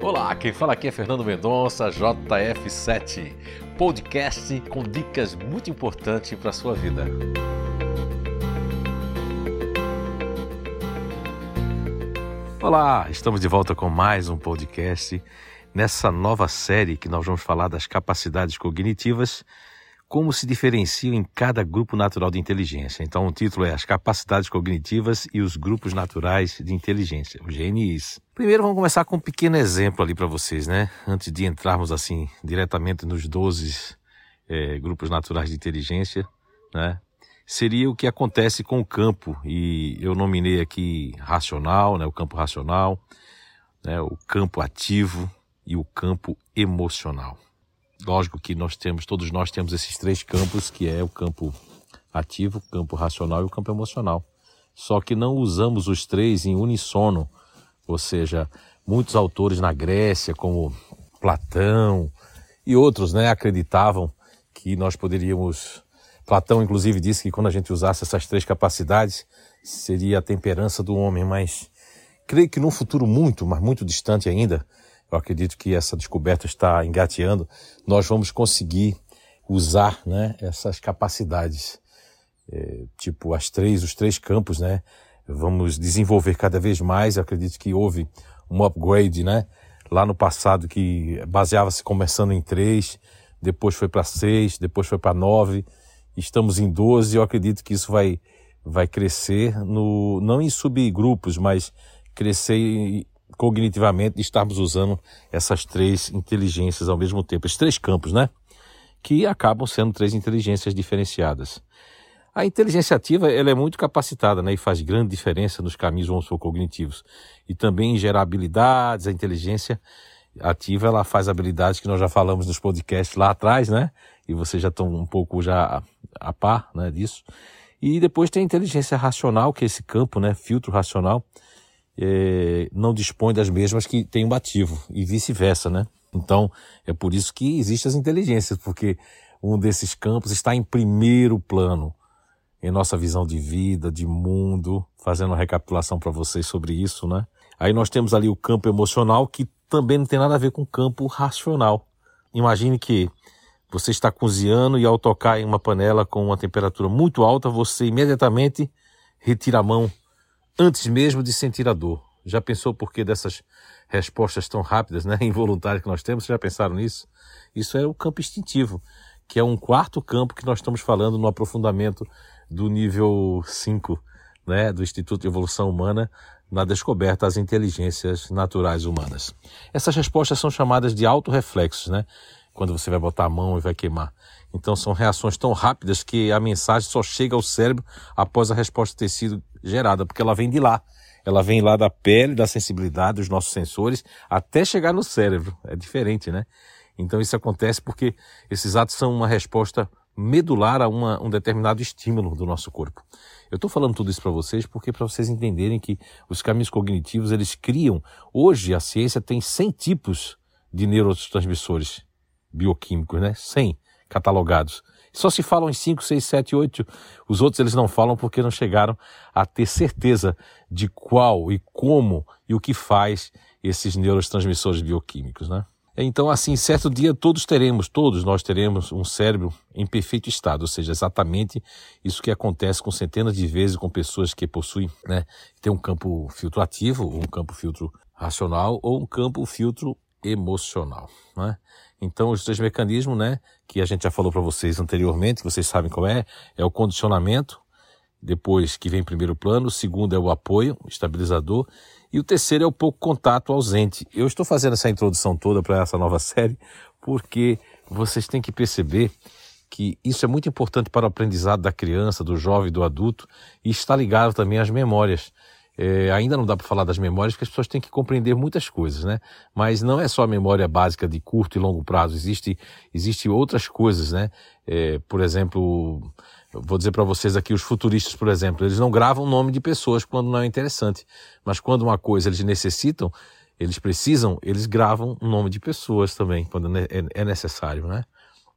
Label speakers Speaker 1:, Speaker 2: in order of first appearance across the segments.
Speaker 1: Olá, quem fala aqui é Fernando Mendonça, JF7, podcast com dicas muito importantes para a sua vida. Olá, estamos de volta com mais um podcast nessa nova série que nós vamos falar das capacidades cognitivas, como se diferenciam em cada grupo natural de inteligência. Então, o título é As Capacidades Cognitivas e os Grupos Naturais de Inteligência, os GNIs. Primeiro, vamos começar com um pequeno exemplo ali para vocês, né? Antes de entrarmos assim diretamente nos 12 é, grupos naturais de inteligência, né? Seria o que acontece com o campo, e eu nominei aqui racional, né? O campo racional, né? o campo ativo, e o campo emocional. Lógico que nós temos, todos nós temos esses três campos, que é o campo ativo, o campo racional e o campo emocional. Só que não usamos os três em unissono, ou seja, muitos autores na Grécia, como Platão e outros, né, acreditavam que nós poderíamos. Platão, inclusive, disse que quando a gente usasse essas três capacidades, seria a temperança do homem, mas creio que num futuro muito, mas muito distante ainda, eu acredito que essa descoberta está engateando, nós vamos conseguir usar né, essas capacidades, é, tipo as três, os três campos, né? Vamos desenvolver cada vez mais. Eu acredito que houve um upgrade, né? Lá no passado que baseava-se começando em três, depois foi para seis, depois foi para nove, estamos em doze. Eu acredito que isso vai vai crescer no não em subgrupos, mas crescer cognitivamente de estarmos usando essas três inteligências ao mesmo tempo, esses três campos, né? Que acabam sendo três inteligências diferenciadas. A inteligência ativa ela é muito capacitada né, e faz grande diferença nos caminhos vamos cognitivos. E também em gerar habilidades, a inteligência ativa ela faz habilidades que nós já falamos nos podcasts lá atrás, né? E vocês já estão um pouco já a, a par né, disso. E depois tem a inteligência racional, que é esse campo, né? Filtro racional, é, não dispõe das mesmas que tem um ativo e vice-versa, né? Então, é por isso que existem as inteligências, porque um desses campos está em primeiro plano em nossa visão de vida, de mundo, fazendo uma recapitulação para vocês sobre isso, né? Aí nós temos ali o campo emocional, que também não tem nada a ver com o campo racional. Imagine que você está cozinhando e ao tocar em uma panela com uma temperatura muito alta, você imediatamente retira a mão antes mesmo de sentir a dor. Já pensou por que dessas respostas tão rápidas, né, involuntárias que nós temos? Vocês já pensaram nisso? Isso é o campo instintivo, que é um quarto campo que nós estamos falando no aprofundamento do nível 5, né, do Instituto de Evolução Humana, na descoberta das inteligências naturais humanas. Essas respostas são chamadas de autorreflexos, né? Quando você vai botar a mão e vai queimar. Então são reações tão rápidas que a mensagem só chega ao cérebro após a resposta ter sido gerada, porque ela vem de lá. Ela vem lá da pele, da sensibilidade dos nossos sensores, até chegar no cérebro. É diferente, né? Então isso acontece porque esses atos são uma resposta medular a uma, um determinado estímulo do nosso corpo. Eu estou falando tudo isso para vocês porque para vocês entenderem que os caminhos cognitivos eles criam. Hoje a ciência tem 100 tipos de neurotransmissores bioquímicos, né? 100 catalogados. Só se falam em 5, 6, 7, 8. Os outros eles não falam porque não chegaram a ter certeza de qual e como e o que faz esses neurotransmissores bioquímicos, né? Então, assim, certo dia todos teremos, todos nós teremos um cérebro em perfeito estado, ou seja, exatamente isso que acontece com centenas de vezes com pessoas que possuem, né, tem um campo filtro ativo, um campo filtro racional ou um campo filtro emocional, né? Então, os três mecanismos, né, que a gente já falou para vocês anteriormente, que vocês sabem qual é, é o condicionamento, depois que vem em primeiro plano, o segundo é o apoio, estabilizador, e o terceiro é o pouco contato ausente. Eu estou fazendo essa introdução toda para essa nova série porque vocês têm que perceber que isso é muito importante para o aprendizado da criança, do jovem, do adulto, e está ligado também às memórias. É, ainda não dá para falar das memórias, porque as pessoas têm que compreender muitas coisas, né? Mas não é só a memória básica de curto e longo prazo, existe, existe outras coisas, né? É, por exemplo, vou dizer para vocês aqui, os futuristas, por exemplo, eles não gravam o nome de pessoas quando não é interessante, mas quando uma coisa eles necessitam, eles precisam, eles gravam o nome de pessoas também, quando é, é necessário, né?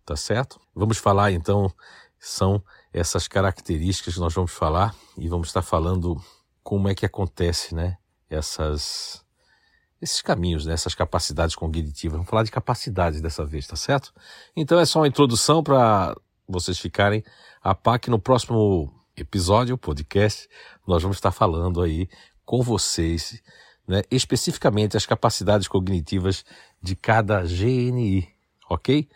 Speaker 1: Tá certo? Vamos falar então, são essas características que nós vamos falar e vamos estar falando como é que acontece, né? Essas, esses caminhos, né, essas capacidades cognitivas. Vamos falar de capacidades dessa vez, tá certo? Então é só uma introdução para vocês ficarem a par que no próximo episódio, podcast, nós vamos estar falando aí com vocês, né, especificamente as capacidades cognitivas de cada GNI, ok?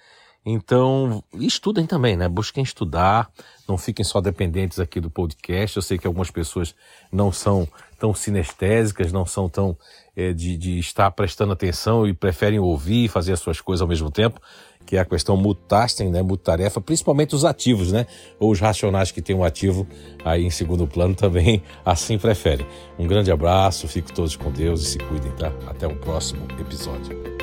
Speaker 1: Então, estudem também, né? Busquem estudar, não fiquem só dependentes aqui do podcast. Eu sei que algumas pessoas não são tão sinestésicas, não são tão é, de, de, estar prestando atenção e preferem ouvir e fazer as suas coisas ao mesmo tempo, que é a questão multasking, né? Multarefa, principalmente os ativos, né? Ou os racionais que têm um ativo aí em segundo plano também assim preferem. Um grande abraço, fiquem todos com Deus e se cuidem, tá? Até o próximo episódio.